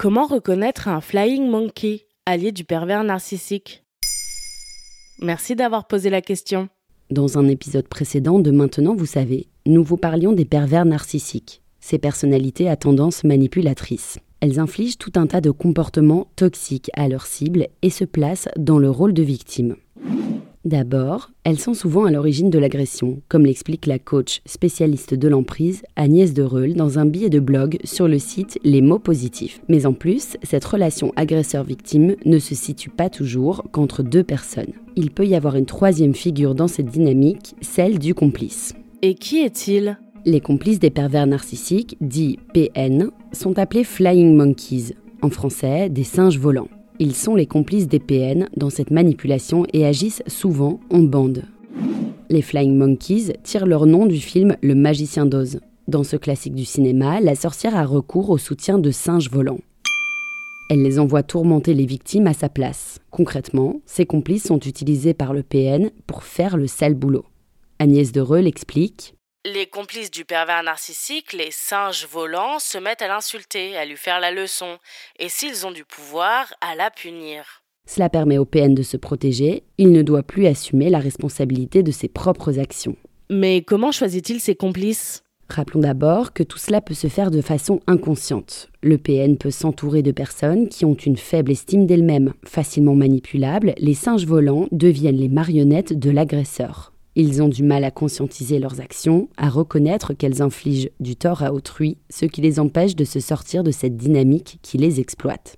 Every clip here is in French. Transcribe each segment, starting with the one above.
Comment reconnaître un flying monkey, allié du pervers narcissique? Merci d'avoir posé la question. Dans un épisode précédent de Maintenant, vous savez, nous vous parlions des pervers narcissiques, ces personnalités à tendance manipulatrice. Elles infligent tout un tas de comportements toxiques à leur cible et se placent dans le rôle de victime. D'abord, elles sont souvent à l'origine de l'agression, comme l'explique la coach spécialiste de l'emprise Agnès de Reul dans un billet de blog sur le site Les mots positifs. Mais en plus, cette relation agresseur-victime ne se situe pas toujours qu'entre deux personnes. Il peut y avoir une troisième figure dans cette dynamique, celle du complice. Et qui est-il? Les complices des pervers narcissiques, dits PN, sont appelés Flying Monkeys, en français des singes volants. Ils sont les complices des PN dans cette manipulation et agissent souvent en bande. Les Flying Monkeys tirent leur nom du film Le Magicien d'Oz. Dans ce classique du cinéma, la sorcière a recours au soutien de singes volants. Elle les envoie tourmenter les victimes à sa place. Concrètement, ces complices sont utilisés par le PN pour faire le sale boulot. Agnès de Reul explique Les complices du pervers narcissique, les singes volants, se mettent à l'insulter, à lui faire la leçon, et s'ils ont du pouvoir, à la punir. Cela permet au PN de se protéger, il ne doit plus assumer la responsabilité de ses propres actions. Mais comment choisit-il ses complices? Rappelons d'abord que tout cela peut se faire de façon inconsciente. Le PN peut s'entourer de personnes qui ont une faible estime d'elles-mêmes. Facilement manipulables, les singes volants deviennent les marionnettes de l'agresseur. Ils ont du mal à conscientiser leurs actions, à reconnaître qu'elles infligent du tort à autrui, ce qui les empêche de se sortir de cette dynamique qui les exploite.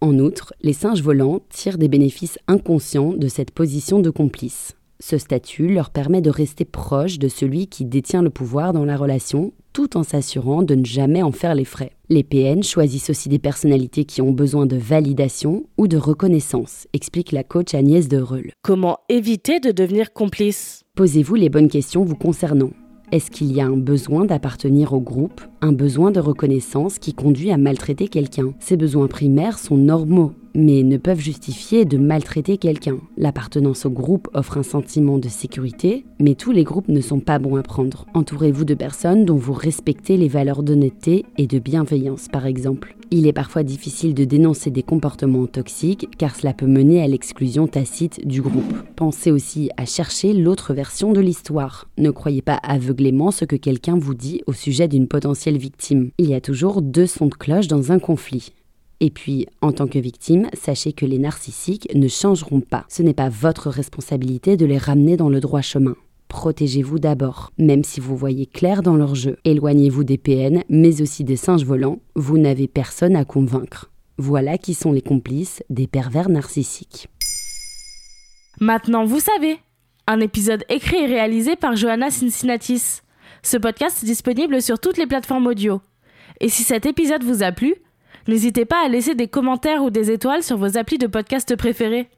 En outre, les singes volants tirent des bénéfices inconscients de cette position de complice. Ce statut leur permet de rester proche de celui qui détient le pouvoir dans la relation, tout en s'assurant de ne jamais en faire les frais. Les PN choisissent aussi des personnalités qui ont besoin de validation ou de reconnaissance, explique la coach Agnès de Reul. Comment éviter de devenir complice? Posez-vous les bonnes questions vous concernant. Est-ce qu'il y a un besoin d'appartenir au groupe, un besoin de reconnaissance qui conduit à maltraiter quelqu'un? Ces besoins primaires sont normaux, mais ne peuvent justifier de maltraiter quelqu'un. L'appartenance au groupe offre un sentiment de sécurité, mais tous les groupes ne sont pas bons à prendre. Entourez-vous de personnes dont vous respectez les valeurs d'honnêteté et de bienveillance, par exemple. Il est parfois difficile de dénoncer des comportements toxiques car cela peut mener à l'exclusion tacite du groupe. Pensez aussi à chercher l'autre version de l'histoire. Ne croyez pas aveuglément ce que quelqu'un vous dit au sujet d'une potentielle victime. Il y a toujours deux sons de cloche dans un conflit. Et puis, en tant que victime, sachez que les narcissiques ne changeront pas. Ce n'est pas votre responsabilité de les ramener dans le droit chemin. Protégez-vous d'abord, même si vous voyez clair dans leur jeu. Éloignez-vous des PN, mais aussi des singes volants. Vous n'avez personne à convaincre. Voilà qui sont les complices des pervers narcissiques. Maintenant, vous savez Un épisode écrit et réalisé par Johanna Cincinnatis. Ce podcast est disponible sur toutes les plateformes audio. Et si cet épisode vous a plu, n'hésitez pas à laisser des commentaires ou des étoiles sur vos applis de podcast préférés.